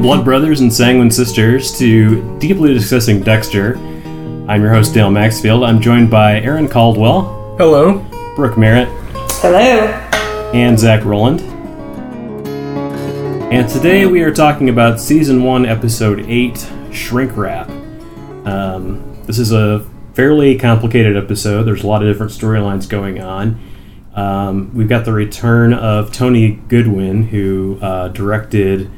Welcome, Blood Brothers and Sanguine Sisters, to Deeply Discussing Dexter. I'm your host, Dale Maxfield. I'm joined by Aaron Caldwell, Hello. Brooke Merritt, Hello. and Zach Roland. And today we are talking about Season 1, Episode 8 Shrink Wrap. Um, this is a fairly complicated episode, there's a lot of different storylines going on. Um, we've got the return of Tony Goldwyn, who uh, directed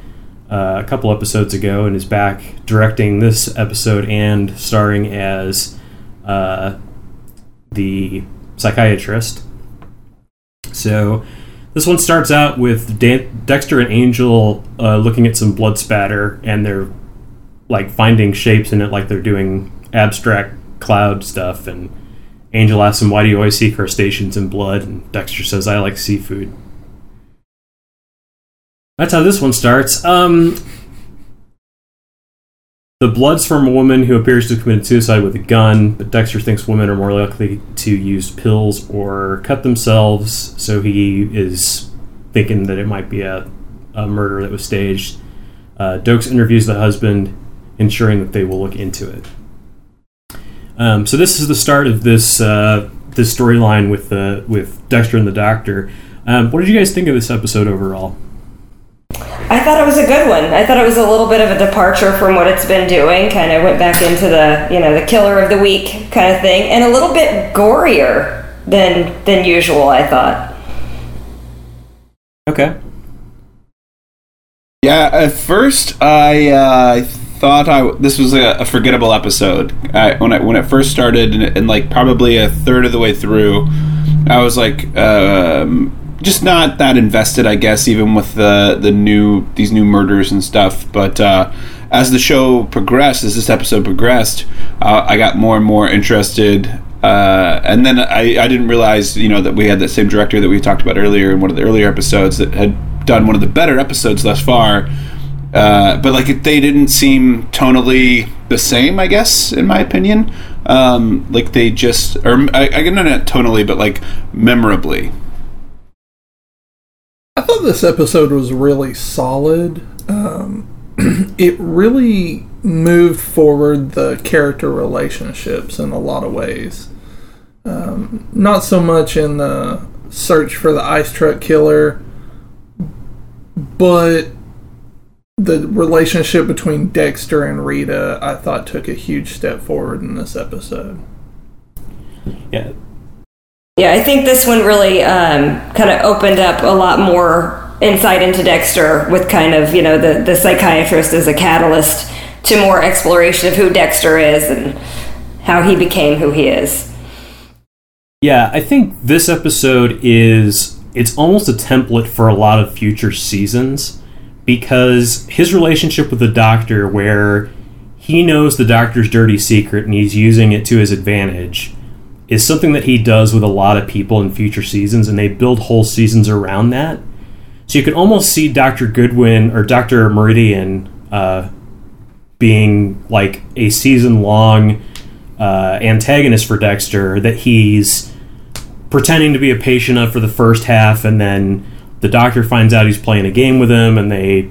uh, a couple episodes ago and is back directing this episode and starring as uh, the psychiatrist. So this one starts out with Dexter and Angel uh, looking at some blood spatter, and they're like finding shapes in it, like they're doing abstract cloud stuff. And Angel asks him, "Why do you always see crustaceans in blood?" And Dexter says, "I like seafood." That's how this one starts. Um, the blood's from a woman who appears to have committed suicide with a gun, but Dexter thinks women are more likely to use pills or cut themselves, so he is thinking that it might be a, a murder that was staged. Uh, Doakes interviews the husband, ensuring that they will look into it. Um, so this is the start of this uh, this storyline with the with Dexter and the Doctor. Um, what did you guys think of this episode overall? I thought it was a good one. I thought it was a little bit of a departure from what it's been doing. Kind of went back into the, you know, the killer of the week kind of thing, and a little bit gorier than than usual. I thought. Okay. Yeah, at first I uh, thought I this was a, a forgettable episode. I, when it when it first started, and, and like probably a third of the way through, I was like, um, just not that invested, I guess, even with the the new these new murders and stuff. But uh, as the show progressed, as this episode progressed, uh, I got more and more interested. Uh, and then I, I didn't realize, you know, that we had that same director that we talked about earlier in one of the earlier episodes that had done one of the better episodes thus far. Uh, but like they didn't seem tonally the same, I guess, in my opinion. Um, like they just, or I, I not tonally, but like memorably. I thought this episode was really solid. Um, it really moved forward the character relationships in a lot of ways. Um, not so much in the search for the ice truck killer, but the relationship between Dexter and Rita, I thought took a huge step forward in this episode. Yeah. Yeah, I think this one really um, kind of opened up a lot more insight into Dexter with kind of, you know, the, the psychiatrist as a catalyst to more exploration of who Dexter is and how he became who he is. Yeah, I think this episode is it's almost a template for a lot of future seasons because his relationship with the doctor where he knows the doctor's dirty secret and he's using it to his advantage is something that he does with a lot of people in future seasons and they build whole seasons around that. So you can almost see Dr. Goldwyn or Dr. Meridian uh, being like a season long uh, antagonist for Dexter that he's pretending to be a patient of for the first half, and then the doctor finds out he's playing a game with him, and they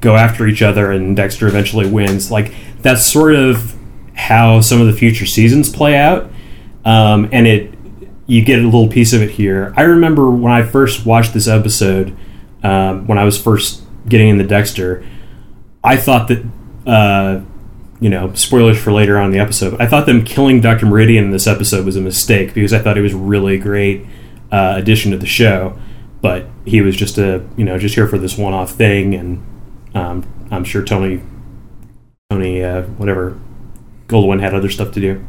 go after each other, and Dexter eventually wins. Like that's sort of how some of the future seasons play out, um, and it you get a little piece of it here. I remember when I first watched this episode, um, when I was first getting into Dexter, I thought that. Uh, you know, spoilers for later on in the episode. I thought them killing Dr. Meridian in this episode was a mistake because I thought he was really great uh, addition to the show. But he was just a, you know, just here for this one-off thing, and um, I'm sure Tony, Tony, uh, whatever, Goldwyn had other stuff to do.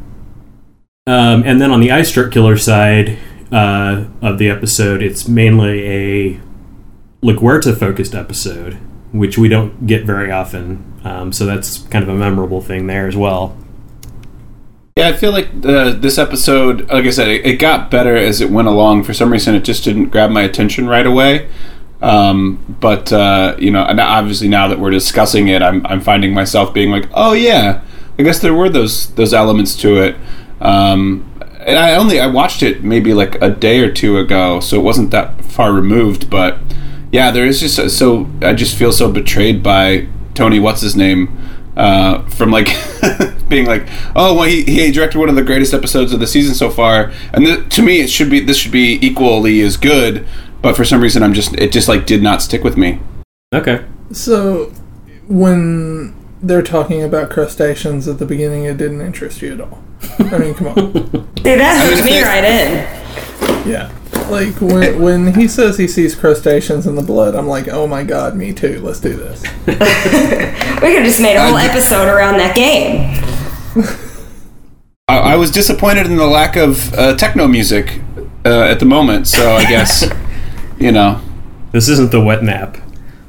Um, and then on the ice truck killer side uh, of the episode, it's mainly a LaGuerta focused episode, which we don't get very often. Um, so that's kind of a memorable thing there as well. Yeah, I feel like uh, this episode, like I said, it, it, got better as it went along. For some reason, it just didn't grab my attention right away. Um, but uh, you know, obviously now that we're discussing it, I'm I'm finding myself being like, oh yeah, I guess there were those those elements to it. Um, and I only I watched it maybe like a day or two ago, so it wasn't that far removed. But yeah, there is just a, so I just feel so betrayed by Tony, what's his name, uh, from like being like, oh, well, he, he directed one of the greatest episodes of the season so far, and th- to me, it should be this should be equally as good, but for some reason, I'm just it just like did not stick with me. Okay. So, when they're talking about crustaceans at the beginning, it didn't interest you at all. I mean, come on. Dude, that I hooked me right in. Yeah. Like when when he says he sees crustaceans in the blood, I'm like, oh my god, me too. Let's do this. We could have just made a whole episode around that game. I, I was disappointed in the lack of uh, techno music uh, at the moment, so I guess you know. This isn't the wet nap.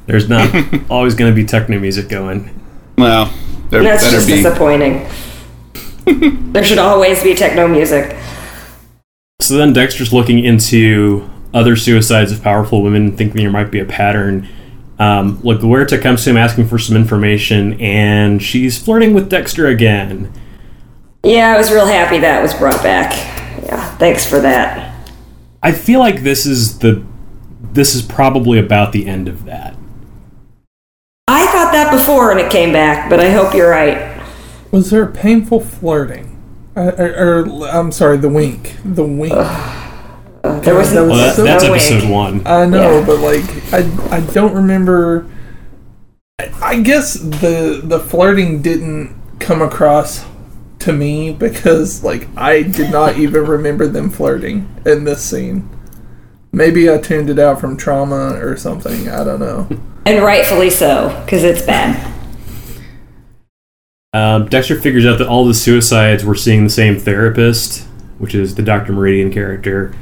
There's not always going to be techno music going. Well, there That's better just be. disappointing. there should always be techno music. So then Dexter's looking into other suicides of powerful women, thinking there might be a pattern. Um, LaGuerta comes to him asking for some information, and she's flirting with Dexter again. Yeah, I was real happy that was brought back. Yeah, thanks for that. I feel like this is the this is probably about the end of that. I thought that before and it came back, but I hope you're right. Was there painful flirting? Uh, or, or I'm sorry, the wink. The wink. There was That was Well, that, so that's no episode wink. one. I know, Yeah. but like I I don't remember. I, I guess the the flirting didn't come across to me because like I did not even remember them flirting in this scene. Maybe I tuned it out from trauma or something. I don't know. And rightfully so, because it's bad. Um, Dexter figures out that all the suicides were seeing the same therapist, which is the Dr. Meridian character.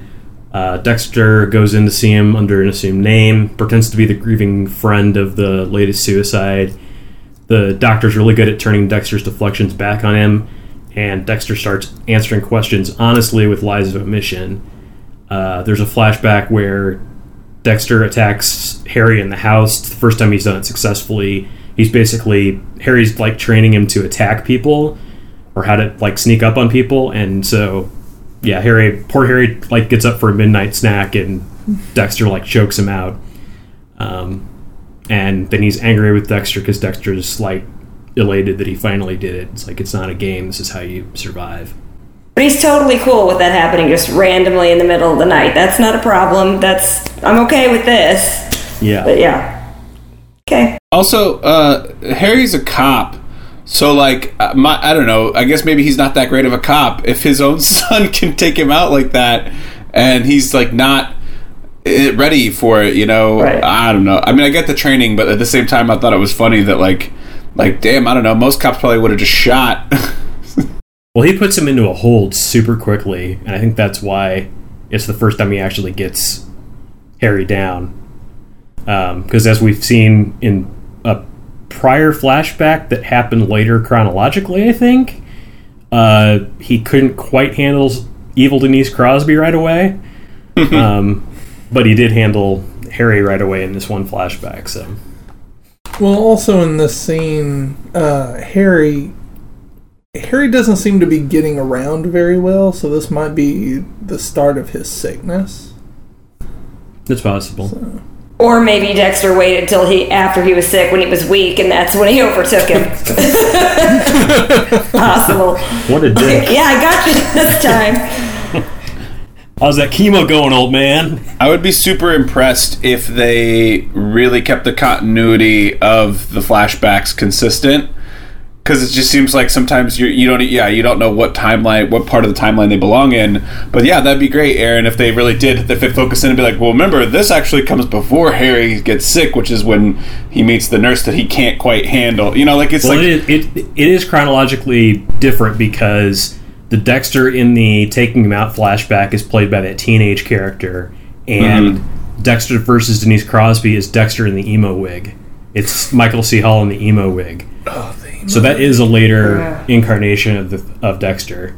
Uh, Dexter goes in to see him under an assumed name, pretends to be the grieving friend of the latest suicide. The doctor's really good at turning Dexter's deflections back on him, and Dexter starts answering questions honestly with lies of omission. Uh, there's a flashback where Dexter attacks Harry in the house. It's the first time he's done it successfully. He's basically Harry's like training him to attack people or how to like sneak up on people, and so yeah, Harry, poor Harry, like gets up for a midnight snack, and Dexter like chokes him out. Um, and then he's angry with Dexter because Dexter's like elated that he finally did it. It's like it's not a game. This is how you survive. But he's totally cool with that happening just randomly in the middle of the night. That's not a problem. That's I'm okay with this. Yeah. But yeah. Okay. Also, uh, Harry's a cop, so like, uh, my I don't know. I guess maybe he's not that great of a cop. If his own son can take him out like that, and he's like not eh, ready for it, you know, Right. I don't know. I mean, I get the training, but at the same time, I thought it was funny that like, like, damn, I don't know. Most cops probably would have just shot. Well, he puts him into a hold super quickly, and I think that's why it's the first time he actually gets Harry down. Because as we've seen in a prior flashback that happened later chronologically, I think uh, he couldn't quite handle evil Denise Crosby right away, um, but he did handle Harry right away in this one flashback. So Well, also in this scene, uh, Harry Harry doesn't seem to be getting around very well, so this might be the start of his sickness. it's possible. Or maybe Dexter waited till he after he was sick when he was weak, and that's when he overtook him. Possible. What a dick! Yeah, I got you this time. How's that chemo going, old man? I would be super impressed if they really kept the continuity of the flashbacks consistent. Because it just seems like sometimes you you don't yeah you don't know what timeline what part of the timeline they belong in. But yeah, that'd be great, Aaron, if they really did if they focus in and be like, well, remember this actually comes before Harry gets sick, which is when he meets the nurse that he can't quite handle. You know, like it's Well, like it, is, it it is chronologically different because the Dexter in the taking him out flashback is played by that teenage character, and mm-hmm. Dexter versus Denise Crosby is Dexter in the emo wig. It's Michael C. Hall in the emo wig. Oh, So that is a later Yeah. incarnation of the of Dexter.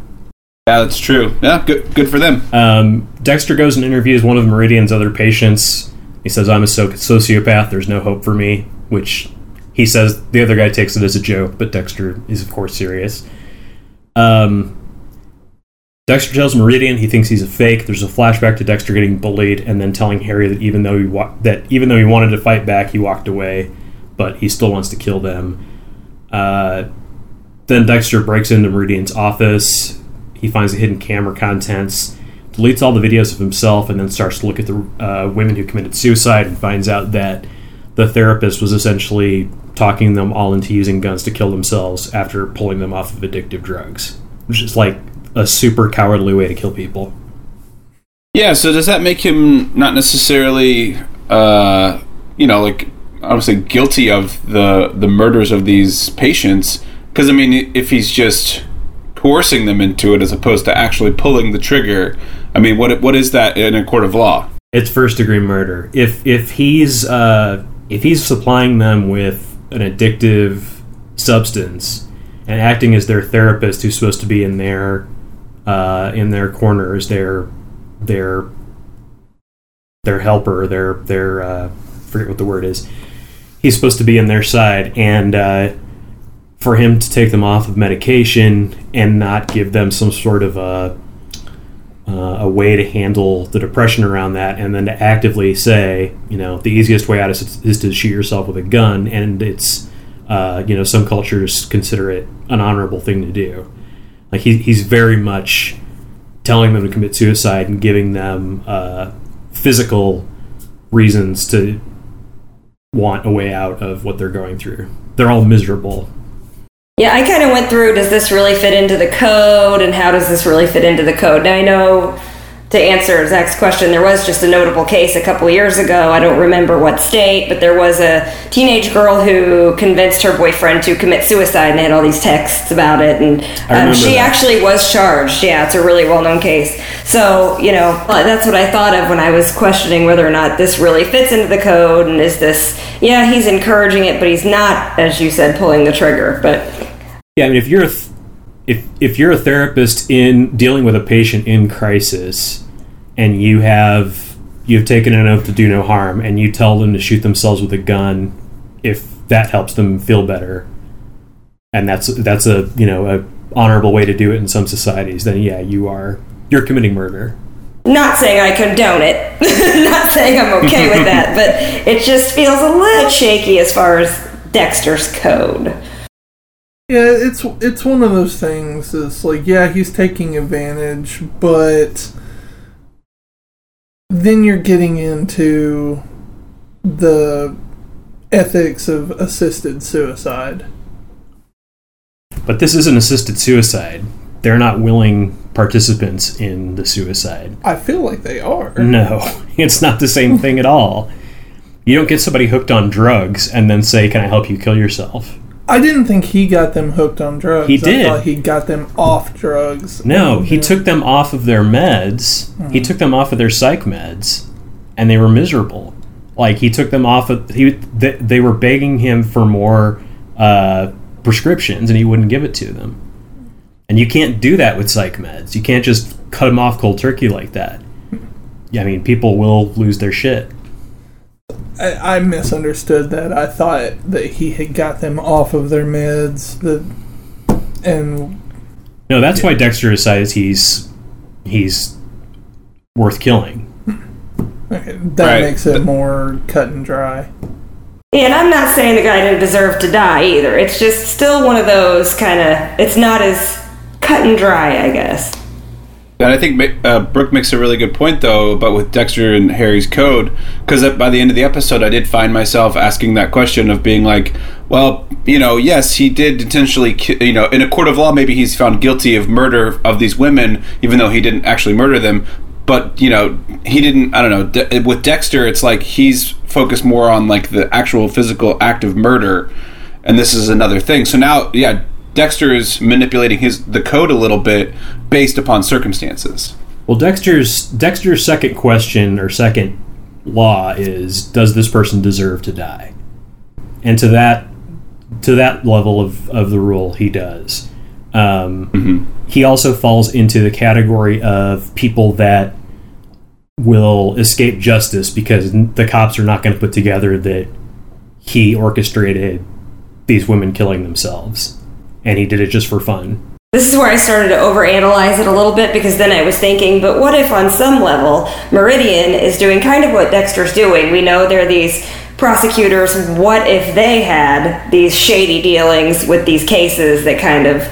yeah, that's true. Yeah, good good for them. Um, Dexter goes and interviews one of Meridian's other patients. He says, "I'm a so- sociopath. There's no hope for me." Which he says the other guy takes it as a joke, but Dexter is of course serious. Um, Dexter tells Meridian he thinks he's a fake. There's a flashback to Dexter getting bullied and then telling Harry that even though he wa- that even though he wanted to fight back, he walked away. but he still wants to kill them. Uh, then Dexter breaks into Meridian's office. He finds the hidden camera contents, deletes all the videos of himself, and then starts to look at the uh, women who committed suicide and finds out that the therapist was essentially talking them all into using guns to kill themselves after pulling them off of addictive drugs, which is like a super cowardly way to kill people. Yeah, so does that make him not necessarily, uh, you know, like I would say guilty of the the murders of these patients? Because I mean, if he's just coercing them into it as opposed to actually pulling the trigger, I mean, what what is that in a court of law? It's first degree murder. If if he's uh, if he's supplying them with an addictive substance and acting as their therapist, who's supposed to be in their uh, in their corners, their their their helper, their their uh, forget what the word is. He's supposed to be in their side, and uh, for him to take them off of medication and not give them some sort of a uh, a way to handle the depression around that, and then to actively say, you know, the easiest way out is, is to shoot yourself with a gun, and it's, uh, you know, some cultures consider it an honorable thing to do. Like he, he's very much telling them to commit suicide and giving them uh, physical reasons to want a way out of what they're going through. They're all miserable. Yeah, I kind of went through does this really fit into the code and how does this really fit into the code? Now, I know to answer Zach's question, there was just a notable case a couple years ago. I don't remember what state, but there was a teenage girl who convinced her boyfriend to commit suicide, and they had all these texts about it. And um, she that. actually was charged. Yeah, it's a really well known case. So, you know, that's what I thought of when I was questioning whether or not this really fits into the code, and is this, yeah, he's encouraging it, but he's not, as you said, pulling the trigger. But Yeah, I mean, if you're a th- if if you're a therapist in dealing with a patient in crisis, and you have you've taken an oath to do no harm, and you tell them to shoot themselves with a gun, if that helps them feel better, and that's that's a you know a honorable way to do it in some societies, then yeah, you are you're committing murder. not saying I condone it, not saying I'm okay with that, but it just feels a little shaky as far as Dexter's code. Yeah, it's it's one of those things. It's like, yeah, he's taking advantage, but then you're getting into the ethics of assisted suicide. But this isn't assisted suicide. They're not willing participants in the suicide. I feel like they are. No, it's not the same thing at all. You don't get somebody hooked on drugs and then say, "Can I help you kill yourself?" I didn't think he got them hooked on drugs. He did. I thought he got them off drugs. No, he took them off of their meds. He took them off of their psych meds, and they were miserable. Like he took them off of he. They, they were begging him for more uh, prescriptions, and he wouldn't give it to them. And you can't do that with psych meds. You can't just cut them off cold turkey like that. Yeah, I mean, people will lose their shit. I, I misunderstood that. I thought that he had got them off of their meds. That and No, that's why Dexter decides he's he's worth killing. okay, that Right. makes it more cut and dry. And I'm not saying the guy didn't deserve to die either. It's just still one of those kind of. It's not as cut and dry, I guess. And I think uh, Brooke makes a really good point, though, about with Dexter and Harry's code, because by the end of the episode, I did find myself asking that question of being like, well, you know, yes, he did intentionally, ki- you know, in a court of law, maybe he's found guilty of murder of these women, even though he didn't actually murder them. But you know, he didn't. I don't know. De- with Dexter, it's like he's focused more on like the actual physical act of murder, and this is another thing. So now, yeah, Dexter is manipulating his the code a little bit based upon circumstances. Well, Dexter's Dexter's second question or second law is: Does this person deserve to die? And to that to that level of, of the rule, he does. Um, He also falls into the category of people that will escape justice because the cops are not going to put together that he orchestrated these women killing themselves, and he did it just for fun. This is where I started to overanalyze it a little bit because then I was thinking, but what if on some level Meridian is doing kind of what Dexter's doing? We know there are these prosecutors, what if they had these shady dealings with these cases that kind of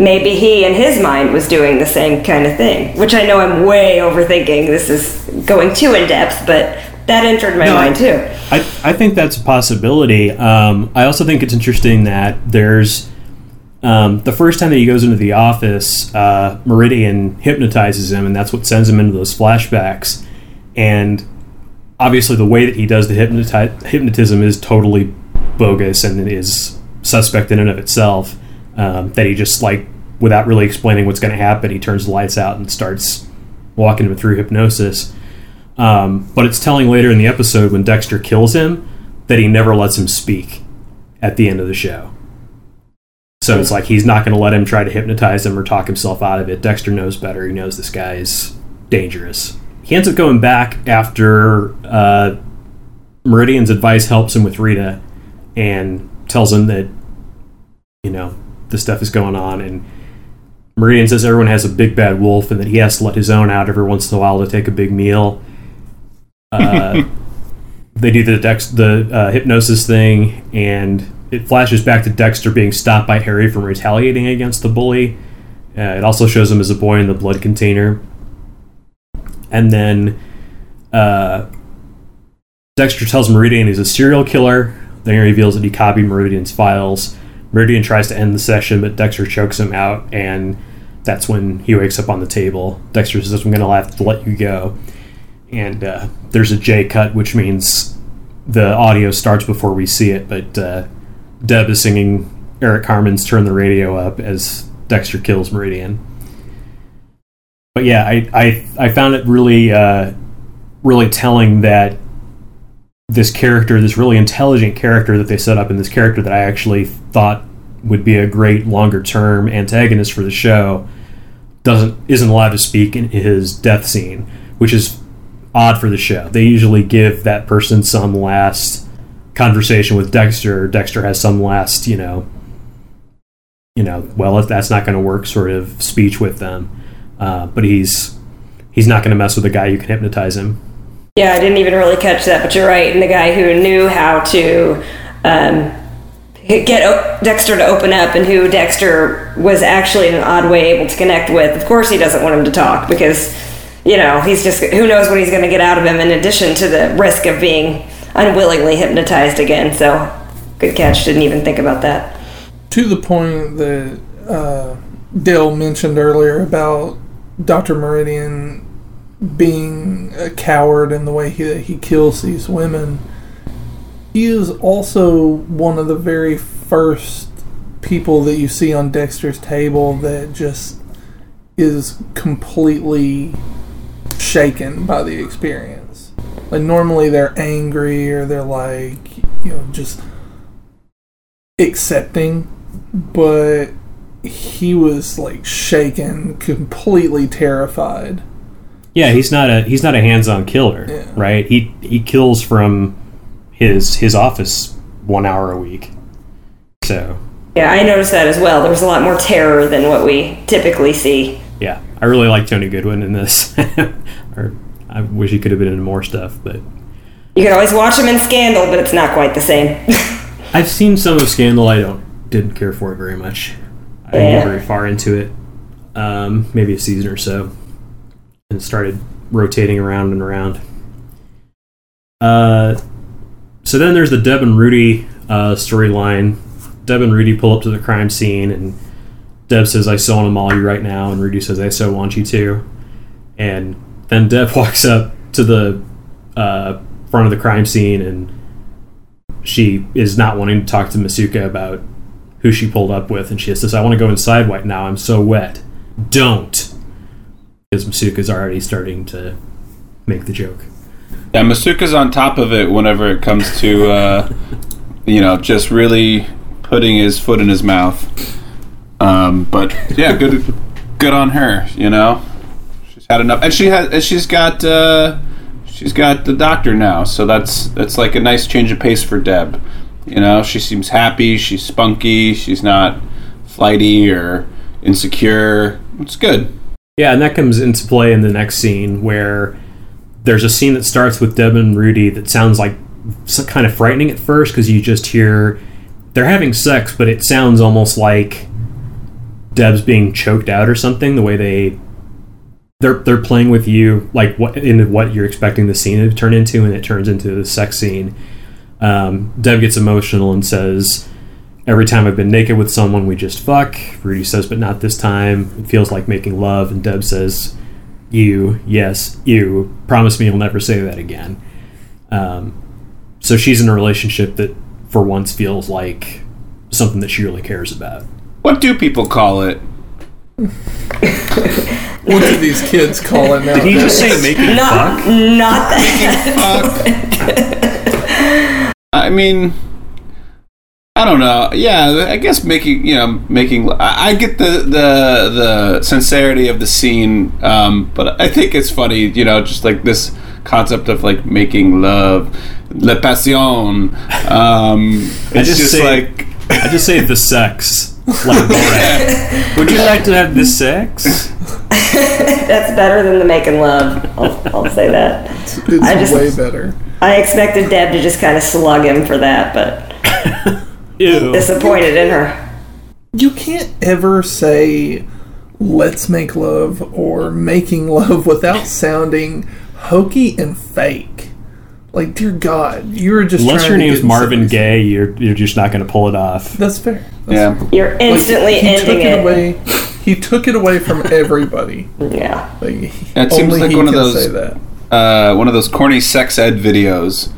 maybe he in his mind was doing the same kind of thing? Which I know I'm way overthinking. This is going too in depth, but that entered my No, mind too. I, I think that's a possibility. Um, I also think it's interesting that there's um, the first time that he goes into the office, uh, Meridian hypnotizes him, and that's what sends him into those flashbacks. And obviously, the way that he does the hypnoti- hypnotism is totally bogus and is suspect in and of itself. Um, that he just like, without really explaining what's going to happen, he turns the lights out and starts walking him through hypnosis. Um, but it's telling later in the episode when Dexter kills him that he never lets him speak at the end of the show. So it's like he's not going to let him try to hypnotize him or talk himself out of it. Dexter knows better. He knows this guy is dangerous. He ends up going back after uh, Meridian's advice helps him with Rita and tells him that, you know, this stuff is going on. And Meridian says everyone has a big bad wolf and that he has to let his own out every once in a while to take a big meal. Uh, they do the Dex the uh, hypnosis thing, and it flashes back to Dexter being stopped by Harry from retaliating against the bully. Uh, it also shows him as a boy in the blood container, and then uh, Dexter tells Meridian he's a serial killer. Then he reveals that he copied Meridian's files. Meridian tries to end the session, but Dexter chokes him out, and that's when he wakes up on the table. Dexter says, "I'm going to have to let you go." and uh, there's a J cut, which means the audio starts before we see it. But uh, Deb is singing Eric Carmen's "Turn the Radio Up" as Dexter kills Meridian. But yeah, I I, I found it really uh, really telling that this character, this really intelligent character that they set up, and this character that I actually thought would be a great longer term antagonist for the show, doesn't isn't allowed to speak in his death scene, which is odd for the show. They usually give that person some last conversation with Dexter. Dexter has some last, you know, you know, well, if that's not going to work, sort of speech with them. Uh, but he's he's not going to mess with a guy who can hypnotize him. Yeah, I didn't even really catch that, but you're right. And the guy who knew how to um, get Dexter to open up and who Dexter was actually in an odd way able to connect with. Of course, he doesn't want him to talk because, you know, he's just, who knows what he's going to get out of him in addition to the risk of being unwillingly hypnotized again. So, good catch. Didn't even think about that. to the point that uh, Dale mentioned earlier about Dr. Meridian being a coward in the way he, he kills these women, he is also one of the very first people that you see on Dexter's table that just is completely shaken by the experience. Like normally they're angry or they're like, you know, just accepting, but he was like shaken, completely terrified. Yeah, he's not a he's not a hands-on killer, Yeah. right? He he kills from his his office one hour a week. So Yeah, I noticed that as well. There was a lot more terror than what we typically see. yeah, I really like Tony Goldwyn in this. or I wish he could have been in more stuff, but You can always watch him in Scandal, but it's not quite the same. I've seen some of Scandal. I don't didn't care for it very much. I didn't Yeah. get very far into it. Um, maybe a season or so, and started rotating around and around. Uh, so then there's the Deb and Rudy uh, storyline. Deb and Rudy pull up to the crime scene, and Deb says, "I so want to maul you right now," and Rudy says, "I so want you to." And then Deb walks up to the uh, front of the crime scene and she is not wanting to talk to Masuka about who she pulled up with, and she says, "I want to go inside right now. I'm so wet." Don't, because Masuka's already starting to make the joke. Yeah, Masuka's on top of it whenever it comes to, uh, you know, just really putting his foot in his mouth. Um, but yeah, good, good on her. You know, had enough, and she has, and she's got, uh, she's got the doctor now, so that's that's like a nice change of pace for Deb. You know, she seems happy. She's spunky. She's not flighty or insecure. It's good. Yeah, and that comes into play in the next scene where there's a scene that starts with Deb and Rudy that sounds like kind of frightening at first because you just hear they're having sex, but it sounds almost like Deb's being choked out or something. The way they they're they're playing with you, like what in what you're expecting the scene to turn into, and it turns into the sex scene. Um, Deb gets emotional and says, "Every time I've been naked with someone, we just fuck." Rudy says, "But not this time. It feels like making love." And Deb says, "You, yes, you. Promise me you'll never say that again." Um, so she's in a relationship that, for once, feels like something that she really cares about. What do people call it? What do these kids call it now? Did he just say making Not, fuck? not that. Fuck. I mean, I don't know. Yeah, I guess making you know making. I, I get the the the sincerity of the scene, um, but I think it's funny. You know, just like this concept of like making love, la passion. Um, it's just just, say- like. I just say the sex. Like Borat. Would you like to have the sex? That's better than the making love. I'll, I'll say that. It's I just- way better. I expected Deb to just kind of slug him for that, but Ew. disappointed in her. You can't ever say let's make love or making love without sounding hokey and fake. Like, dear God, you're just Unless trying your to name's get Marvin somebody's- Gaye, you're you're just not going to pull it off. That's fair. That's Yeah. You're instantly Like, instantly he ending took it, it. away. He took it away from everybody. Yeah. Like, It seems like one of those- uh, one of those corny sex ed videos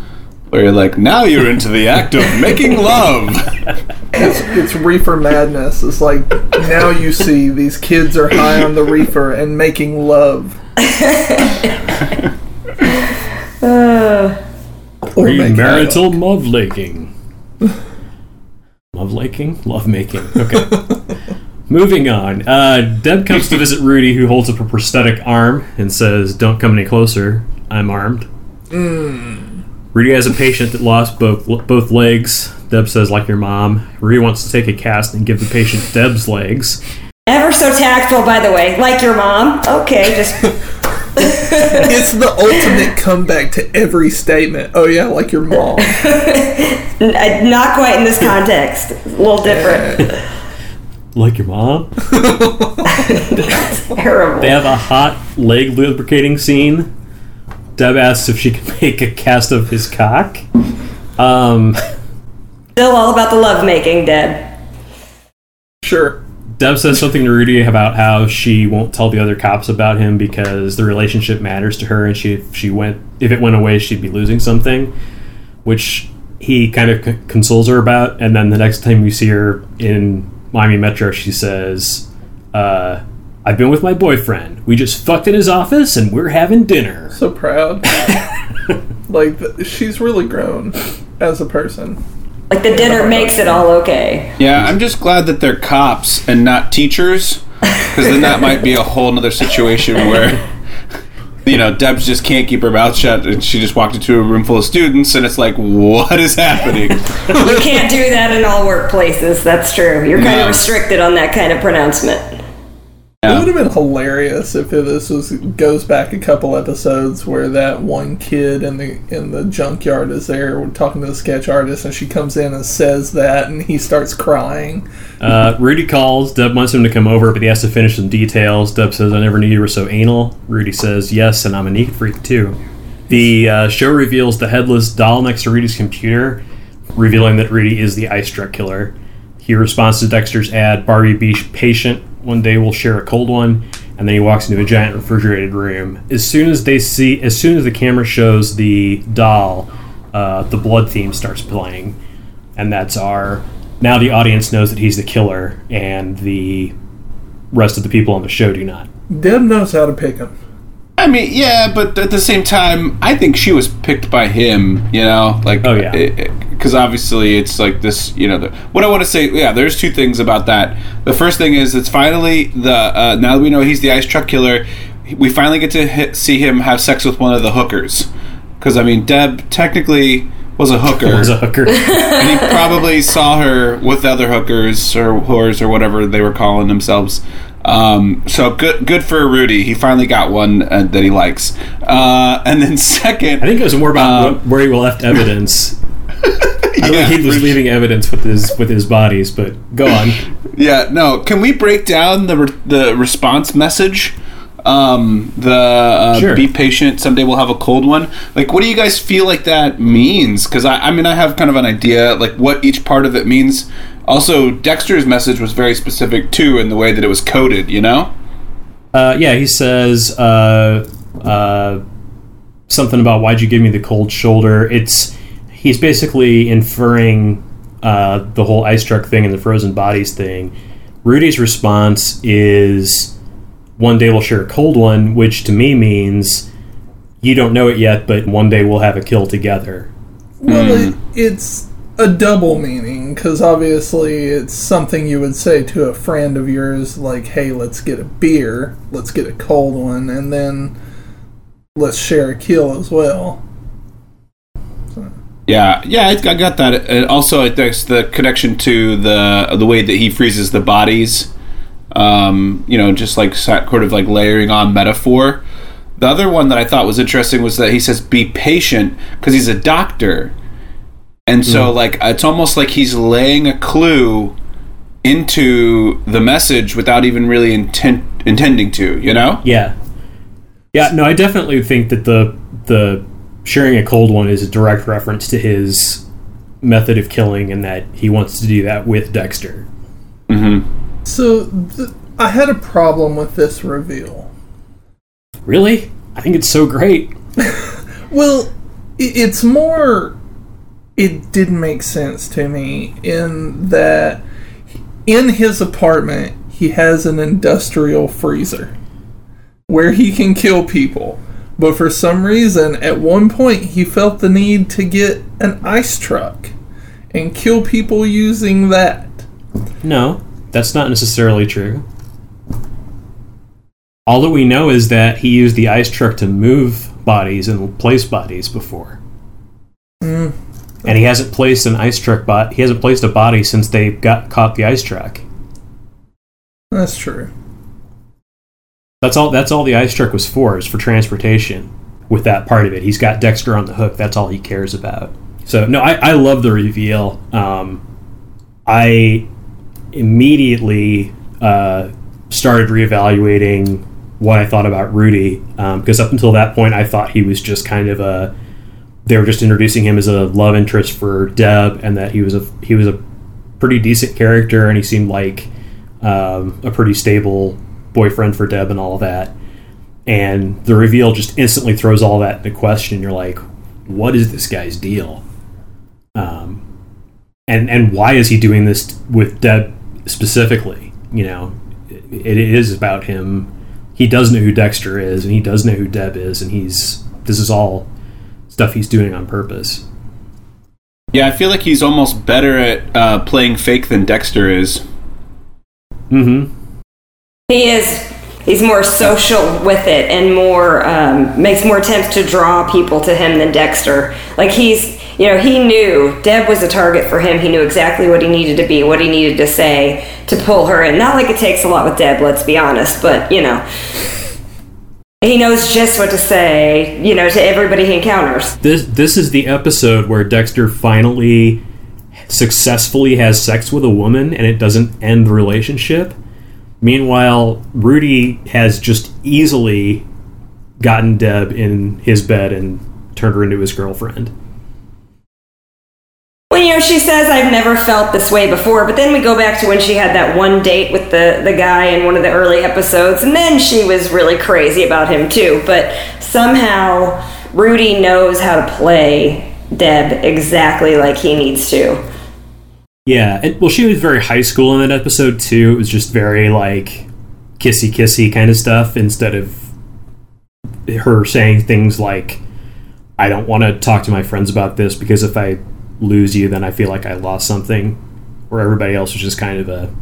where you're like, now you're into the act of making love. It's, it's reefer madness. It's like now you see these kids are high on the reefer and making love. or making Marital love laking. Love laking? Love making. Okay. Moving on. Uh, Deb comes to visit Rudy, who holds up a prosthetic arm and says, Don't come any closer. I'm armed. Rudy has a patient that lost both both legs. Deb says, like your mom. Rudy wants to take a cast and give the patient Deb's legs. Ever so tactful, by the way. Like your mom. Okay, just It's the ultimate comeback to every statement. Oh yeah, like your mom. uh, not quite in this context. A little different. Like your mom? Terrible. They have a hot leg lubricating scene. Deb asks if she can make a cast of his cock. Um, Still all about the lovemaking, Deb. Sure. Deb says something to Rudy about how she won't tell the other cops about him because the relationship matters to her, and she if she went if it went away, she'd be losing something, which he kind of c- consoles her about. And then the next time you see her in Miami Metro, she says, uh, "I've been with my boyfriend. We just fucked in his office, and we're having dinner." So proud. like she's really grown as a person. Like the dinner makes it all okay. Yeah, I'm just glad that they're cops and not teachers, because then that might be a whole nother situation where, you know, Debs just can't keep her mouth shut, and she just walked into a room full of students, and it's like, what is happening? You can't do that in all workplaces. That's true. You're kind No. of restricted on that kind of pronouncement. It would have been hilarious if this was goes back a couple episodes where that one kid in the in the junkyard is there talking to the sketch artist and she comes in and says that and he starts crying. Uh, Rudy calls. Deb wants him to come over, but he has to finish some details. Deb says, I never knew you were so anal. Rudy says, Yes, and I'm a neat freak too. The uh, show reveals the headless doll next to Rudy's computer, revealing that Rudy is the ice truck killer. He responds to Dexter's ad, Barbie Beach patient. One day we'll share a cold one. And then he walks into a giant refrigerated room. As soon as they see, as soon as the camera shows the doll, uh, the blood theme starts playing and that's our now the audience knows that he's the killer and the rest of the people on the show do not Deb knows how to pick him. I mean, yeah, but at the same time, I think she was picked by him. You know, like Oh, yeah. Because obviously it's like this. You know, the, what I want to say. Yeah, there's two things about that. The first thing is it's finally the uh, now that we know he's the ice truck killer, we finally get to hit, see him have sex with one of the hookers. Because I mean, Deb technically was a hooker. was a hooker and he probably saw her with other hookers or whores or whatever they were calling themselves. Um, so good, good for Rudy. He finally got one uh, that he likes. Uh, and then second, I think it was more about Um, where he left evidence. I Yeah, think he was leaving evidence with his with his bodies, but go on. Yeah, no. Can we break down the re- the response message? Um, the uh, Sure. be patient. Someday we'll have a cold one. Like, what do you guys feel like that means? Because I, I mean, I have kind of an idea, like what each part of it means. Also, Dexter's message was very specific too in the way that it was coded. You know? Uh, yeah, he says uh, uh, something about why'd you give me the cold shoulder. It's he's basically inferring uh, the whole ice truck thing and the frozen bodies thing. Rudy's response is one day we'll share a cold one, which to me means you don't know it yet, but one day we'll have a kill together. Well, it, it's a double meaning because obviously it's something you would say to a friend of yours, like, "Hey, let's get a beer, let's get a cold one, and then let's share a kill as well." Yeah, yeah, I, got that. And also, I think the connection to the the way that he freezes the bodies. Um, you know, just like sort of like layering on metaphor. The other one that I thought was interesting was that he says, "Be patient," because he's a doctor, and so like it's almost like he's laying a clue into the message without even really intent intending to. You know? Yeah, yeah. No, I definitely think that the the sharing a cold one is a direct reference to his method of killing, and that he wants to do that with Dexter. Mm-hmm. So th- I had a problem with this reveal. Really, I think it's so great. Well, i- it's more. It didn't make sense to me in that in his apartment he has an industrial freezer where he can kill people. But for some reason, at one point, he felt the need to get an ice truck and kill people using that. No, that's not necessarily true. All that we know is that he used the ice truck to move bodies and place bodies before. Mm. And he hasn't placed an ice truck bot. He hasn't placed a body since they got caught the ice truck. That's true. That's all. That's all the ice truck was for. Is for transportation. With that part of it, he's got Dexter on the hook. That's all he cares about. So no, I, I love the reveal. Um, I immediately uh, started reevaluating what I thought about Rudy because up until that point, I thought he was just kind of a. They were just introducing him as a love interest for Deb, and that he was a he was a pretty decent character, and he seemed like um, a pretty stable boyfriend for Deb and all that. And the reveal just instantly throws all that into question. You're like, what is this guy's deal? Um, and and why is he doing this with Deb specifically? You know, it, it is about him. He does know who Dexter is, and he does know who Deb is, and he's this is all stuff he's doing on purpose. Yeah, I feel like he's almost better at uh, playing fake than Dexter is. Mm-hmm. He is. He's more social with it and more um, makes more attempts to draw people to him than Dexter. Like he's, you know, he knew Deb was a target for him. He knew exactly what he needed to be, what he needed to say to pull her in. Not like it takes a lot with Deb, let's be honest, but you know, he knows just what to say, you know, to everybody he encounters. This this is the episode where Dexter finally successfully has sex with a woman and it doesn't end the relationship. Meanwhile, Rudy has just easily gotten Deb in his bed and turned her into his girlfriend. Well, you know, she says I've never felt this way before, but then we go back to when she had that one date with the the guy in one of the early episodes, and then she was really crazy about him too. But somehow Rudy knows how to play Deb exactly like he needs to. Yeah, and, well, she was very high school in that episode too. It was just very like kissy kissy kind of stuff instead of her saying things like, "I don't want to talk to my friends about this because if I lose you, then I feel like I lost something." Where everybody else was just kind of a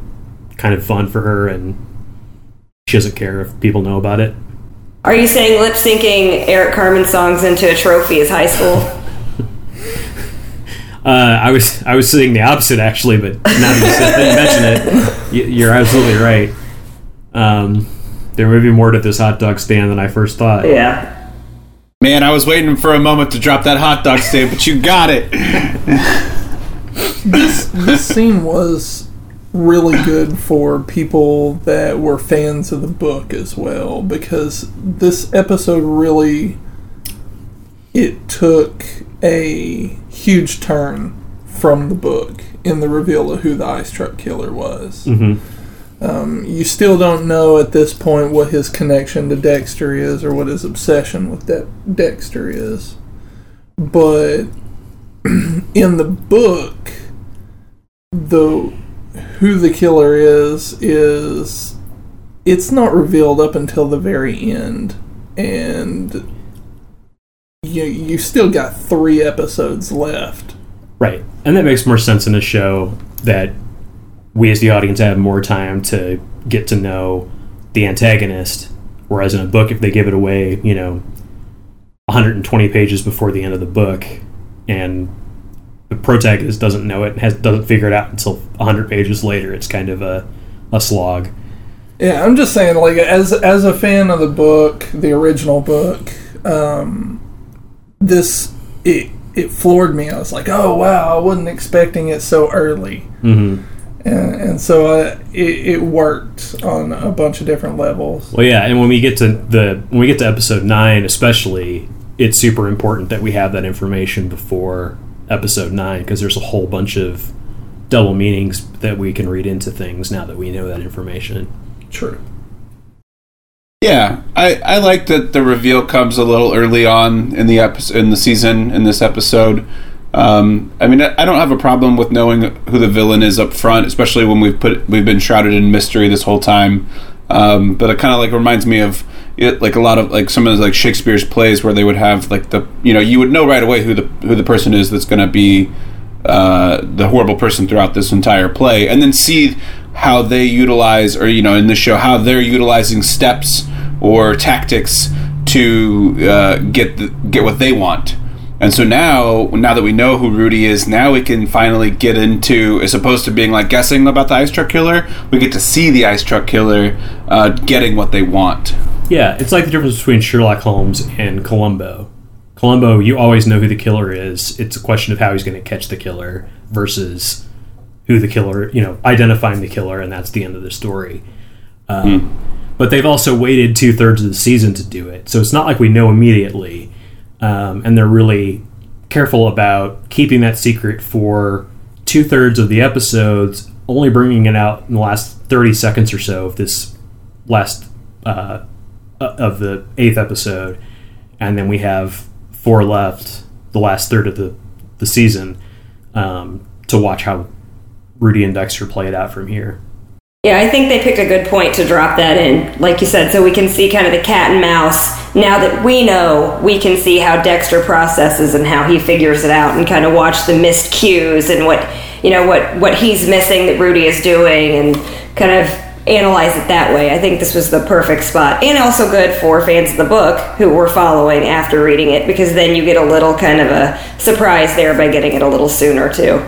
kind of fun for her, and she doesn't care if people know about it. Are you saying lip syncing Eric Carmen songs into a trophy is high school? Uh, I was I was saying the opposite actually, but now that you, said, that you mention it, you're absolutely right. Um, there may be more to this hot dog stand than I first thought. Yeah. Man, I was waiting for a moment to drop that hot dog stand, but you got it. this this scene was really good for people that were fans of the book as well because this episode really it took a huge turn from the book in the reveal of who the ice truck killer was. Mm-hmm. Um, you still don't know at this point what his connection to Dexter is or what his obsession with De- Dexter is. But in the book, the who the killer is is it's not revealed up until the very end and you you still got 3 episodes left. Right. And that makes more sense in a show that we as the audience have more time to get to know the antagonist whereas in a book if they give it away, you know, 120 pages before the end of the book and the protagonist doesn't know it and has, doesn't figure it out until 100 pages later. It's kind of a, a slog. Yeah, I'm just saying, like as as a fan of the book, the original book, um, this it it floored me. I was like, oh wow, I wasn't expecting it so early, Mm-hmm. and, and so uh, it, it worked on a bunch of different levels. Well, yeah, and when we get to the when we get to episode nine, especially, it's super important that we have that information before episode nine because there's a whole bunch of double meanings that we can read into things now that we know that information. True. Yeah, I, I like that the reveal comes a little early on in the episode in the season in this episode. Um, I mean, I don't have a problem with knowing who the villain is up front, especially when we've put we've been shrouded in mystery this whole time. Um, but it kind of like reminds me of it, like a lot of like some of the, like Shakespeare's plays where they would have like the you know you would know right away who the who the person is that's going to be uh, the horrible person throughout this entire play, and then see how they utilize, or you know, in the show, how they're utilizing steps or tactics to uh, get the, get what they want. And so now, now that we know who Rudy is, now we can finally get into, as opposed to being like guessing about the ice truck killer, we get to see the ice truck killer uh, getting what they want. Yeah, it's like the difference between Sherlock Holmes and Columbo. Columbo, you always know who the killer is. It's a question of how he's going to catch the killer versus who the killer, you know, identifying the killer, and that's the end of the story. Um, But they've also waited two thirds of the season to do it, so it's not like we know immediately. Um, and they're really careful about keeping that secret for two thirds of the episodes, only bringing it out in the last thirty seconds or so of this last uh, uh, of the eighth episode, and then we have four left, the last third of the the season, um, to watch how Rudy and Dexter play it out from here. Yeah, I think they picked a good point to drop that in, like you said, so we can see kind of the cat and mouse. Now that we know, we can see how Dexter processes and how he figures it out, and kind of watch the missed cues and what you know what what he's missing that Rudy is doing, and kind of analyze it that way. I think this was the perfect spot, and also good for fans of the book who were following after reading it, because then you get a little kind of a surprise there by getting it a little sooner too.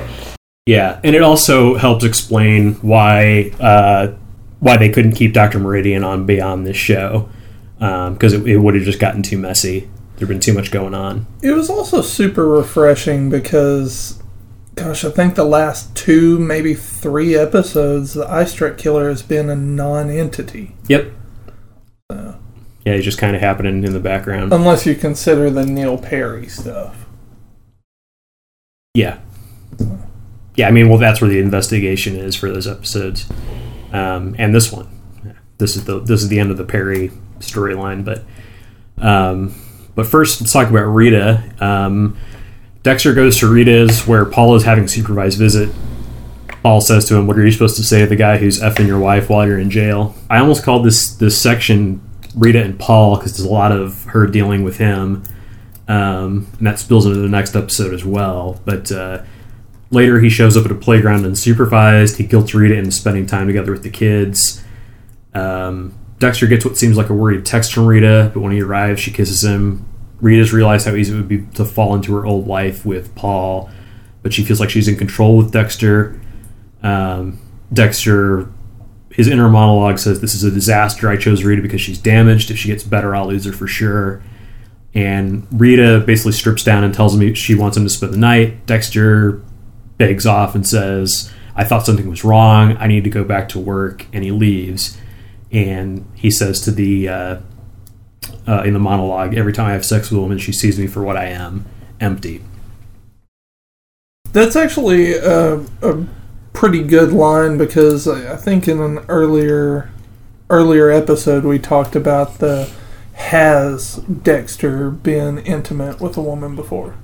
Yeah, and it also helps explain why uh, why they couldn't keep Doctor Meridian on beyond this show because it, it would have just gotten too messy. There'd been too much going on. It was also super refreshing because, gosh, I think the last two, maybe three episodes, the Ice Truck Killer has been a non-entity, Yep. Yeah, it's just kind of happening in the background. unless you consider the Neil Perry stuff. Yeah. Yeah, I mean, well, that's where the investigation is for those episodes, um, and this one. This is the this is the end of the Perry storyline, but um, but first let's talk about Rita. Um, Dexter goes to Rita's where Paul is having a supervised visit. Paul says to him, "What are you supposed to say to the guy who's effing your wife while you're in jail?" I almost called this this section Rita and Paul because there's a lot of her dealing with him, um, and that spills into the next episode as well. But uh, later, he shows up at a playground unsupervised. He guilts Rita into spending time together with the kids. Um, Dexter gets what seems like a worried text from Rita, but when he arrives, she kisses him. Rita's realized how easy it would be to fall into her old life with Paul, but she feels like she's in control with Dexter. Um, Dexter his inner monologue says, "This is a disaster. I chose Rita because she's damaged. If she gets better, I'll lose her for sure." And Rita basically strips down and tells him she wants him to spend the night. Dexter begs off and says, "I thought something was wrong. I need to go back to work." And he leaves. And he says to the uh, uh, in the monologue, "Every time I have sex with a woman, she sees me for what I am, empty." That's actually a, a pretty good line because I I think in an earlier earlier episode we talked about the has Dexter been intimate with a woman before?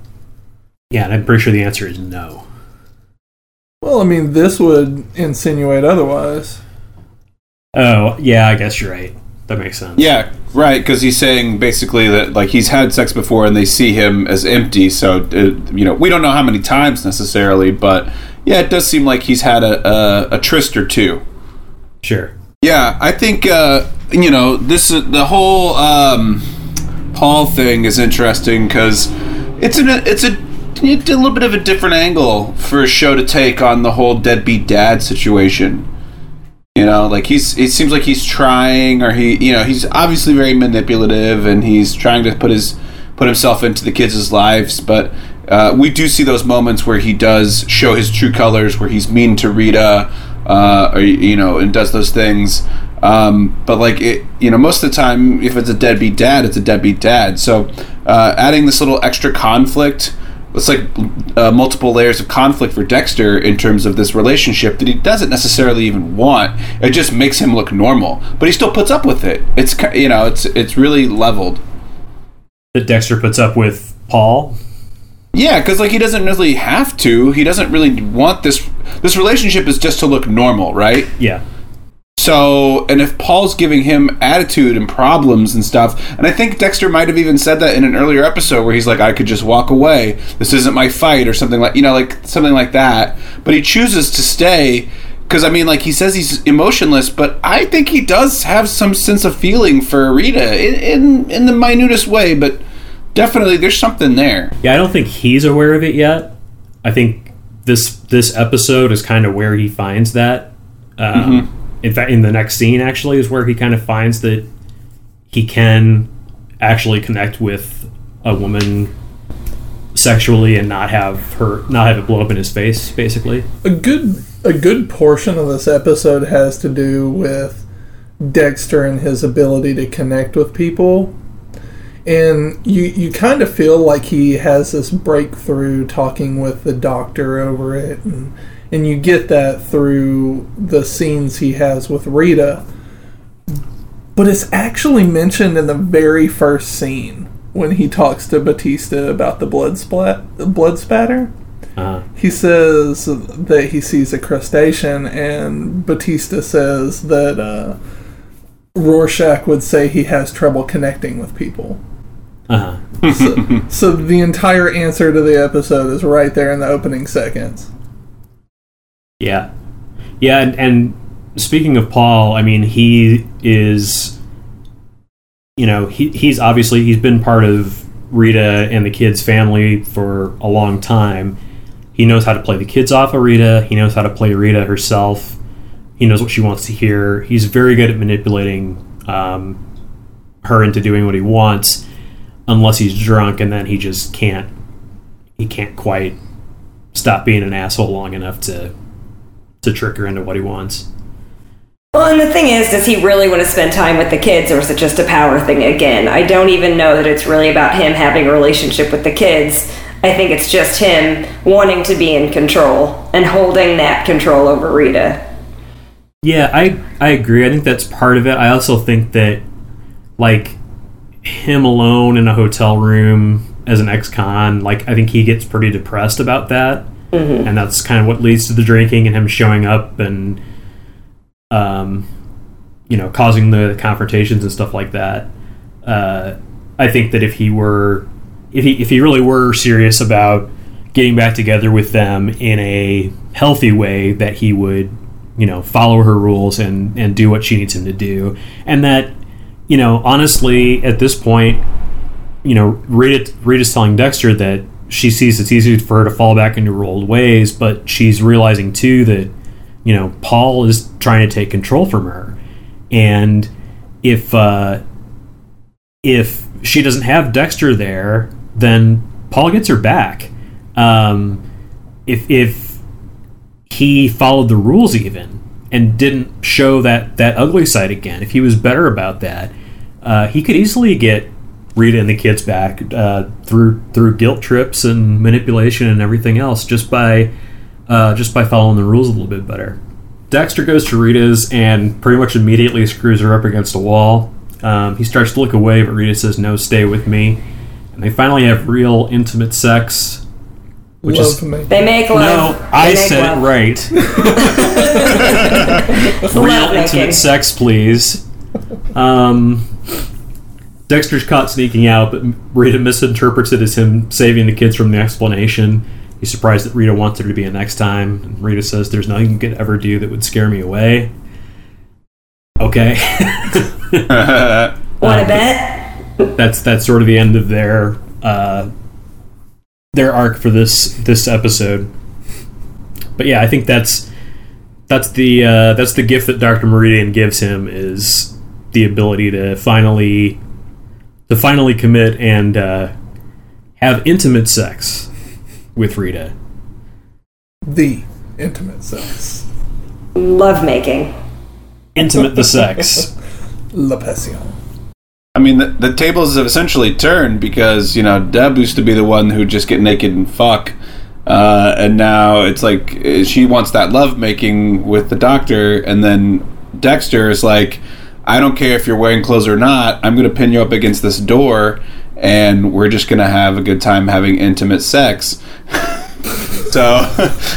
Yeah, and I'm pretty sure the answer is no. Well, I mean, this would insinuate otherwise. Oh, yeah, I guess you're right. That makes sense. Yeah, right. Because he's saying basically that like he's had sex before, and they see him as empty. So uh, you know, we don't know how many times necessarily, but yeah, it does seem like he's had a a, a tryst or two. Sure. Yeah, I think uh, you know this is the whole um, Paul thing is interesting because it's an it's a it's a little bit of a different angle for a show to take on the whole deadbeat dad situation. You know, like he's it seems like he's trying, or he you know he's obviously very manipulative, and he's trying to put his put himself into the kids' lives, but. Uh, we do see those moments where he does show his true colors, where he's mean to Rita, uh, or you know, and does those things. Um, but like it, you know, most of the time, if it's a deadbeat dad, it's a deadbeat dad. So uh, adding this little extra conflict, it's like uh, multiple layers of conflict for Dexter in terms of this relationship that he doesn't necessarily even want. It just makes him look normal, but he still puts up with it. It's you know, it's it's really leveled. That Dexter puts up with Paul. Yeah, because like he doesn't really have to. He doesn't really want this. This relationship is just to look normal, right? Yeah. So, and if Paul's giving him attitude and problems and stuff, and I think Dexter might have even said that in an earlier episode where he's like, I could just walk away. This isn't my fight, or something like, you know, like something like that. But he chooses to stay because, I mean, like he says he's emotionless, but I think he does have some sense of feeling for Rita in, in, in the minutest way, but definitely there's something there. Yeah, I don't think he's aware of it yet. I think this this episode is kind of where he finds that. Um, In fact, in the next scene, actually, is where he kind of finds that he can actually connect with a woman sexually and not have her not have it blow up in his face, basically. A good a good portion of this episode has to do with Dexter and his ability to connect with people. And you you kind of feel like he has this breakthrough talking with the doctor over it and and you get that through the scenes he has with Rita. But it's actually mentioned in the very first scene when he talks to Batista about the blood splat the blood spatter Uh, he says that he sees a crustacean, and Batista says that uh, Rorschach would say he has trouble connecting with people. uh So, so the entire answer to the episode is right there in the opening seconds. Yeah, yeah, and, and speaking of Paul, I mean, he is, you know, he he's obviously he's been part of Rita and the kids' family for a long time. He knows how to play the kids off of Rita. He knows how to play Rita herself. He knows what she wants to hear. He's very good at manipulating um, her into doing what he wants, unless he's drunk, and then he just can't. He can't quite stop being an asshole long enough to to trick her into what he wants. Well, and the thing is, does he really want to spend time with the kids, or is it just a power thing again? I don't even know that it's really about him having a relationship with the kids. I think it's just him wanting to be in control and holding that control over Rita. Yeah, I I agree. I think that's part of it. I also think that like him alone in a hotel room as an ex-con, like I think he gets pretty depressed about that, and that's kind of what leads to the drinking and him showing up and um, you know, causing the confrontations and stuff like that. Uh, I think that if he were, if he if he really were serious about getting back together with them in a healthy way, that he would, you know, follow her rules and and do what she needs him to do, and that, you know, honestly, at this point, you know, Rita Rita's telling Dexter that she sees it's easy for her to fall back into her old ways, but she's realizing too that, you know, Paul is trying to take control from her, and if uh, if she doesn't have Dexter there, then Paul gets her back. Um, if if he followed the rules even and didn't show that that ugly side again, if he was better about that, uh, he could easily get Rita and the kids back uh, through through guilt trips and manipulation and everything else just by uh, just by following the rules a little bit better. Dexter goes to Rita's and pretty much immediately screws her up against a wall. Um, he starts to look away, but Rita says, "No, stay with me." And they finally have real intimate sex, which Love is me. They make love. no, love. I said love. it right. real intimate sex, please. Um, Dexter's caught sneaking out, but Rita misinterprets it as him saving the kids from the explanation. He's surprised that Rita wants there to be a next time. And Rita says, "There's nothing you could ever do that would scare me away." Okay, Want to bet? that's that's sort of the end of their uh, their arc for this this episode. But yeah, I think that's that's the uh, that's the gift that Doctor Meridian gives him is the ability to finally to finally commit and uh, have intimate sex with Rita. The intimate sex. Love making. Intimate the sex. La passion. I mean, the, the tables have essentially turned because you know Deb used to be the one who'd just get naked and fuck, uh, and now it's like uh, she wants that love making with the doctor, and then Dexter is like, I don't care if you're wearing clothes or not. I'm going to pin you up against this door, and we're just going to have a good time having intimate sex. So,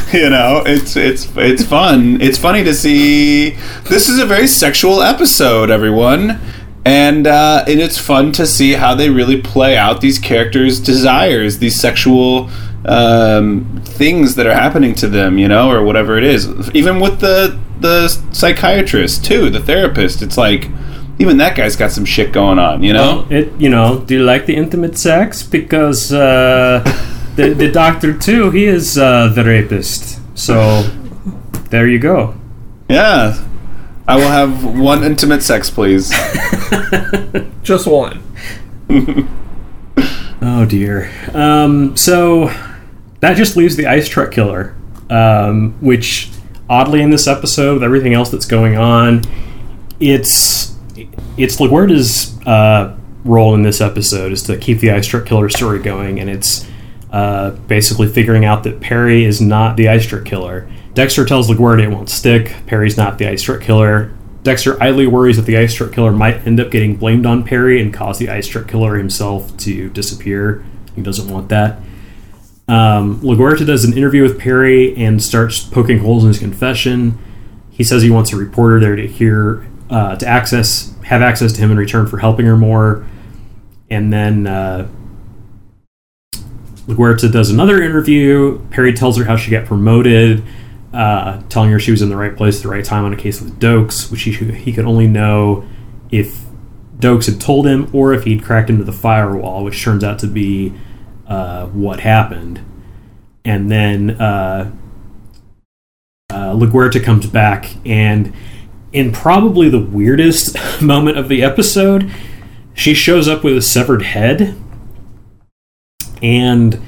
you know, it's it's it's fun. It's funny to see. This is a very sexual episode, everyone, and uh, and it's fun to see how they really play out these characters' desires, these sexual um, things that are happening to them, you know, or whatever it is. Even with the the psychiatrist too, the therapist. It's like even that guy's got some shit going on, you know. It you know, do you like the intimate sex? Because uh, the the doctor too, he is uh, the rapist. So there you go. Yeah. I will have one intimate sex, please. Just one. Oh dear. Um, so that just leaves the ice truck killer, um, which oddly in this episode with everything else that's going on, it's it's LaGuerta's uh, role in this episode is to keep the ice truck killer story going, and it's uh, basically figuring out that Perry is not the ice truck killer. Dexter tells LaGuardia it won't stick. Perry's not the ice truck killer. Dexter idly worries that the ice truck killer might end up getting blamed on Perry and cause the ice truck killer himself to disappear. He doesn't want that. Um, does an interview with Perry and starts poking holes in his confession. He says he wants a reporter there to hear, uh, to access, have access to him in return for helping her more. And then uh, does another interview. Perry tells her how she got promoted, uh, telling her she was in the right place at the right time on a case with Doakes, which he, he could only know if Doakes had told him or if he'd cracked into the firewall, which turns out to be uh, what happened. And then uh, uh, LaGuerta comes back, and in probably the weirdest moment of the episode, she shows up with a severed head and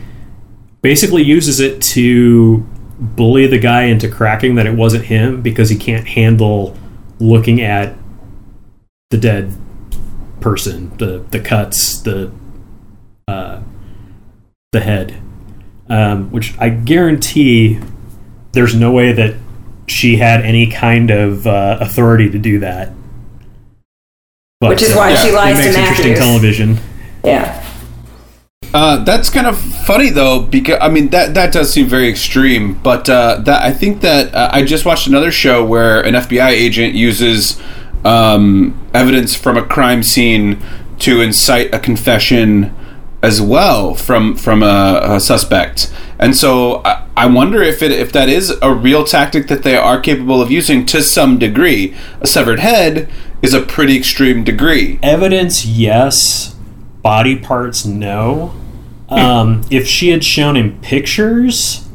basically uses it to bully the guy into cracking that it wasn't him because he can't handle looking at the dead person, the the cuts, the uh, the head, um, which I guarantee there's no way that she had any kind of uh, authority to do that. But, Which is why Yeah, she it lies to makes interesting Matthews. television. Yeah. Uh, that's kind of funny though, because I mean that that does seem very extreme. But uh, that I think that uh, I just watched another show where an FBI agent uses um, evidence from a crime scene to incite a confession as well from from a, a suspect. And so I, I wonder if it if that is a real tactic that they are capable of using to some degree. A severed head is a pretty extreme degree. Evidence, yes. Body parts, no. Um, if she had shown him pictures,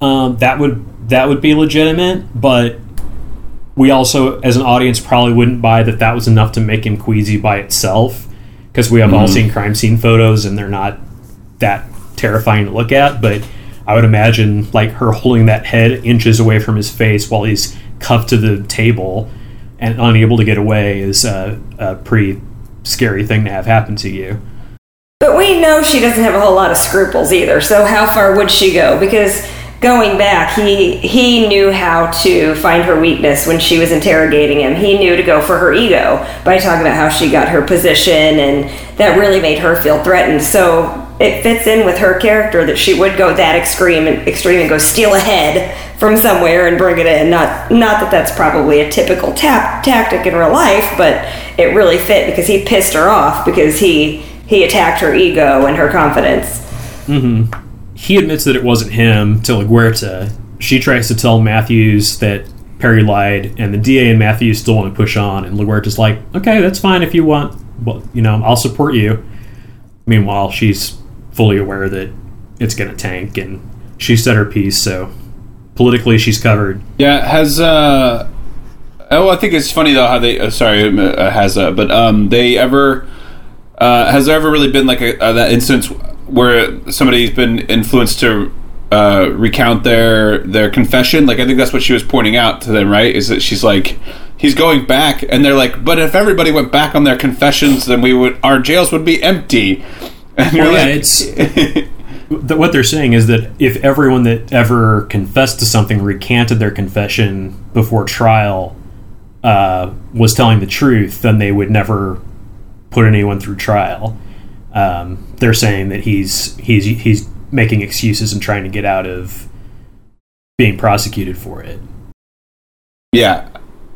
um, that would that would be legitimate, but we also, as an audience, probably wouldn't buy that that was enough to make him queasy by itself because we have all mm-hmm. seen crime scene photos and they're not that terrifying to look at. But I would imagine like her holding that head inches away from his face while he's cuffed to the table and unable to get away is a, a pretty scary thing to have happen to you. But we know she doesn't have a whole lot of scruples either. So how far would she go? Because going back, he he knew how to find her weakness when she was interrogating him. He knew to go for her ego by talking about how she got her position, and that really made her feel threatened. So it fits in with her character that she would go that extreme and extreme and go steal a head from somewhere and bring it in. Not not that that's probably a typical tap, tactic in real life, but it really fit because he pissed her off because he he attacked her ego and her confidence. Mm-hmm. He admits that it wasn't him to LaGuerta. She tries to tell Matthews that Perry lied, and the DA and Matthews still want to push on. And LaGuerta's like, "Okay, that's fine if you want. Well, you know, I'll support you." Meanwhile, she's fully aware that it's going to tank, and she said her piece. So politically, she's covered. Yeah, has uh oh, I think it's funny though how they uh, sorry uh, has uh, but um they ever uh, has there ever really been like a, uh, that instance where somebody's been influenced to uh, recount their their confession? Like I think that's what she was pointing out to them, right? Is that she's like he's going back, and they're like, but if everybody went back on their confessions, then we would our jails would be empty. And Well, yeah, like, it's th- what they're saying is that if everyone that ever confessed to something recanted their confession before trial uh, was telling the truth, then they would never put anyone through trial. Um, they're saying that he's he's he's making excuses and trying to get out of being prosecuted for it. Yeah.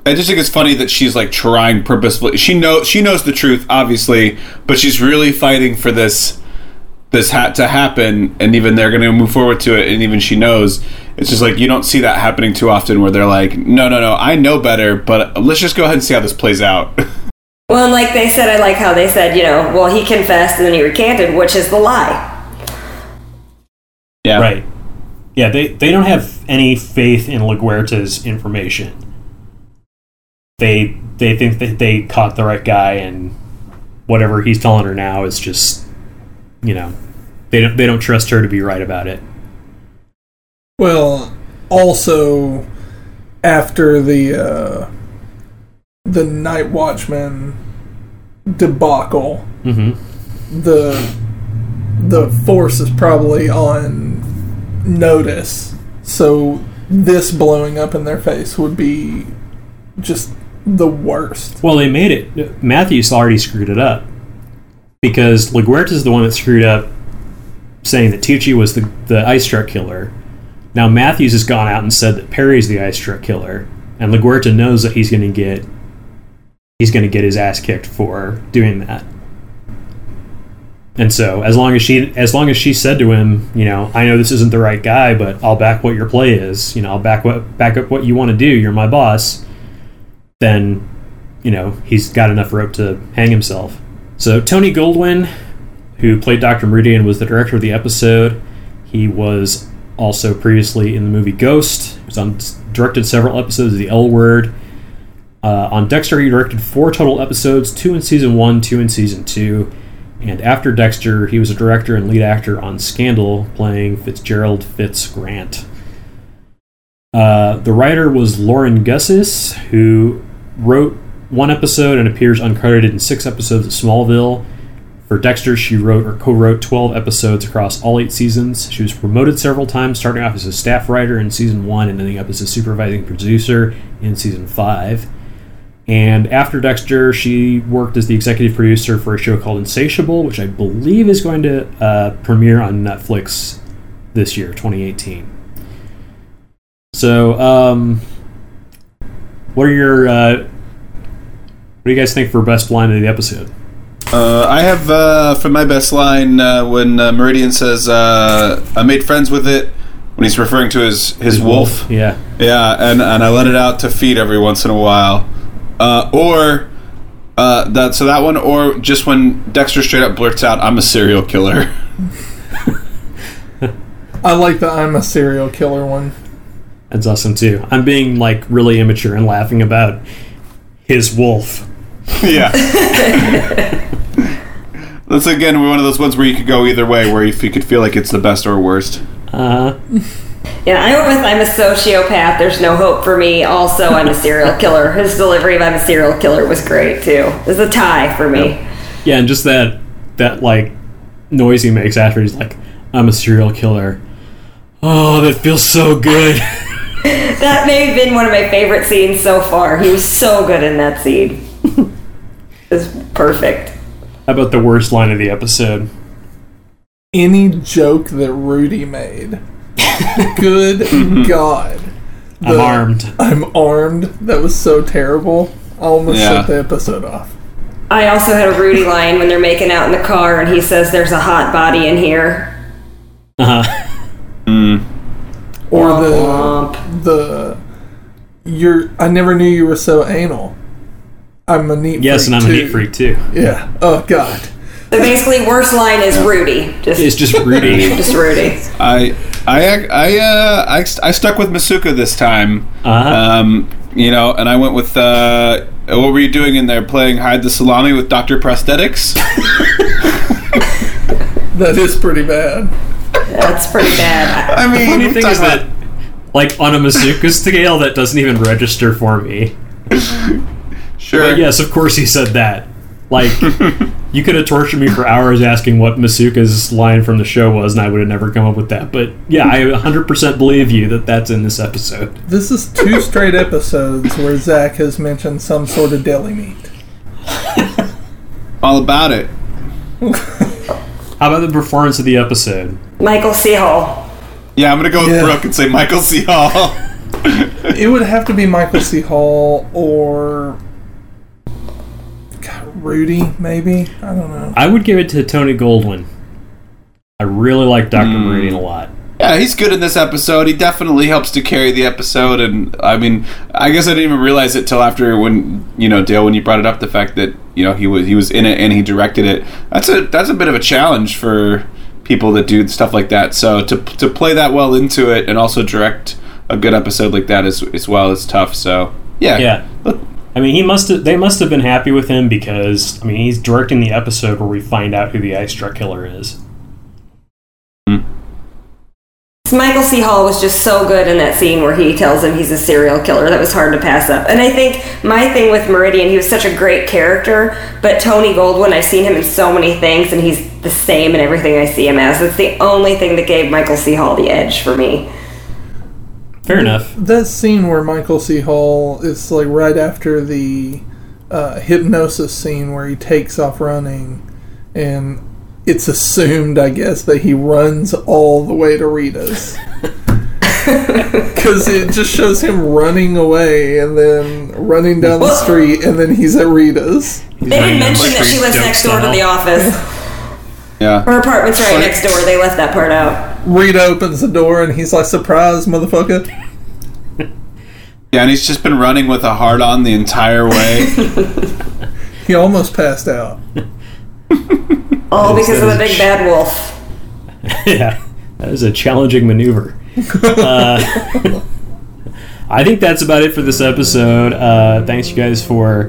I just think it's funny that she's like trying purposefully. She knows she knows the truth, obviously, but she's really fighting for this this hat to happen, and even they're going to move forward to it, and even she knows. It's just like you don't see that happening too often, where they're like, "No, no, no, I know better, but let's just go ahead and see how this plays out." Well, and like they said, I like how they said, you know, well, he confessed and then he recanted, which is the lie. yeah, Right. Yeah, they, they don't have any faith in LaGuerta's information. They they think that they caught the right guy and whatever he's telling her now is just you know they don't they don't trust her to be right about it. Well, also after the uh, the Night Watchman debacle, Mm-hmm. the the force is probably on notice. So this blowing up in their face would be just the worst. Well, they made it. Matthews already screwed it up because LaGuerta's the one that screwed up, saying that Tucci was the the ice truck killer. Now Matthews has gone out and said that Perry's the ice truck killer, and LaGuerta knows that he's going to get he's going to get his ass kicked for doing that. And so, as long as she as long as she said to him, you know, I know this isn't the right guy, but I'll back what your play is. You know, I'll back what back up what you want to do. You're my boss. Then you know, he's got enough rope to hang himself. So Tony Goldwyn, who played Dr. Meridian, was the director of the episode. He was also previously in the movie Ghost. He was on directed several episodes of The L Word. Uh, on Dexter, he directed four total episodes: two in season one, two in season two. And after Dexter, he was a director and lead actor on Scandal, playing Fitzgerald Fitz Grant. Uh, the writer was Lauren Gussis, who wrote one episode and appears uncredited in six episodes of Smallville. For Dexter, she wrote or co-wrote 12 episodes across all eight seasons. She was promoted several times, starting off as a staff writer in season one and ending up as a supervising producer in season five. And after Dexter, she worked as the executive producer for a show called Insatiable, which I believe is going to uh, premiere on Netflix this year, 2018. So, um, what are your uh, what do you guys think for best line of the episode? Uh, I have uh, for my best line uh, when uh, Meridian says, uh, "I made friends with it." When he's referring to his his wolf, Yeah. yeah, and and I let it out to feed every once in a while, uh, or uh, that so that one, or just when Dexter straight up blurts out, "I'm a serial killer." I like the I'm a serial killer one. That's awesome too. I'm being like really immature and laughing about his wolf. yeah. That's again one of those ones where you could go either way, where if you could feel like it's the best or worst. Uh, Yeah, I went with I'm a sociopath. There's no hope for me. Also, I'm a serial killer. His delivery of I'm a serial killer was great too. It's a tie for me. yeah, and just that that like noise he makes after he's like, "I'm a serial killer." Oh, that feels so good. That may have been one of my favorite scenes so far. He was so good in that scene. It's perfect. How about the worst line of the episode? Any joke that Rudy made. Good God. I'm armed. I'm armed. That was so terrible. I almost Yeah. shut the episode off. I also had a Rudy line when they're making out in the car and he says there's a hot body in here. Uh-huh. Or the Womp. the you're I never knew you were so anal. I'm a neat Yes, and I'm a too. neat freak too. Yeah. Oh God. So basically, worst line is Rudy. Just, It's just Rudy. just Rudy. I I I uh I, I stuck with Masuka this time. Uh-huh. Um, you know, and I went with uh, what were you doing in there? Playing hide the salami with Doctor Prosthetics. That is pretty bad. That's pretty bad. I mean, the funny thing talking is that, like on a Masuka scale, that doesn't even register for me. sure. But yes, of course he said that. Like, you could have tortured me for hours asking what Masuka's line from the show was, and I would have never come up with that. But yeah, I 100% believe you that that's in this episode. This is two straight episodes where Zach has mentioned some sort of deli meat. All about it. How about the performance of the episode? Michael C. Hall. Yeah, I'm gonna go with Yeah. Brooke and say Michael C. Hall. It would have to be Michael C. Hall or God, Rudy, maybe. I don't know. I would give it to Tony Goldwyn. I really like Dr. Meridian hmm. a lot. Yeah, he's good in this episode. He definitely helps to carry the episode, and I mean, I guess I didn't even realize it till after when you know Dale when you brought it up the fact that you know he was he was in it and he directed it. That's a that's a bit of a challenge for people that do stuff like that. So to to play that well into it and also direct a good episode like that as as well is tough. So yeah, Yeah. I mean, he must have. They must have been happy with him because I mean, he's directing the episode where we find out who the ice truck killer is. Michael C. Hall was just so good in that scene where he tells him he's a serial killer. That was hard to pass up. And I think my thing with Meridian, he was such a great character, but Tony Goldwyn, I've seen him in so many things, and he's the same in everything I see him as. It's the only thing that gave Michael C. Hall the edge for me. Fair enough. That scene where Michael C. Hall is like right after the uh, hypnosis scene where he takes off running, and it's assumed, I guess, that he runs all the way to Rita's. Because it just shows him running away and then running down the street, and then he's at Rita's. They didn't mention that she lives next door to the office. yeah. Her apartment's right next door. They left that part out. Rita opens the door, and he's like, "Surprise, motherfucker!" Yeah, and he's just been running with a hard on the entire way. He almost passed out. All because of the big is- bad wolf. yeah, that is a challenging maneuver. uh, I think that's about it for this episode. Uh, thanks, you guys, for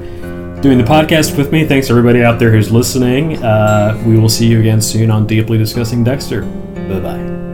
doing the podcast with me. Thanks, everybody out there who's listening. Uh, we will see you again soon on Deeply Discussing Dexter. Bye bye.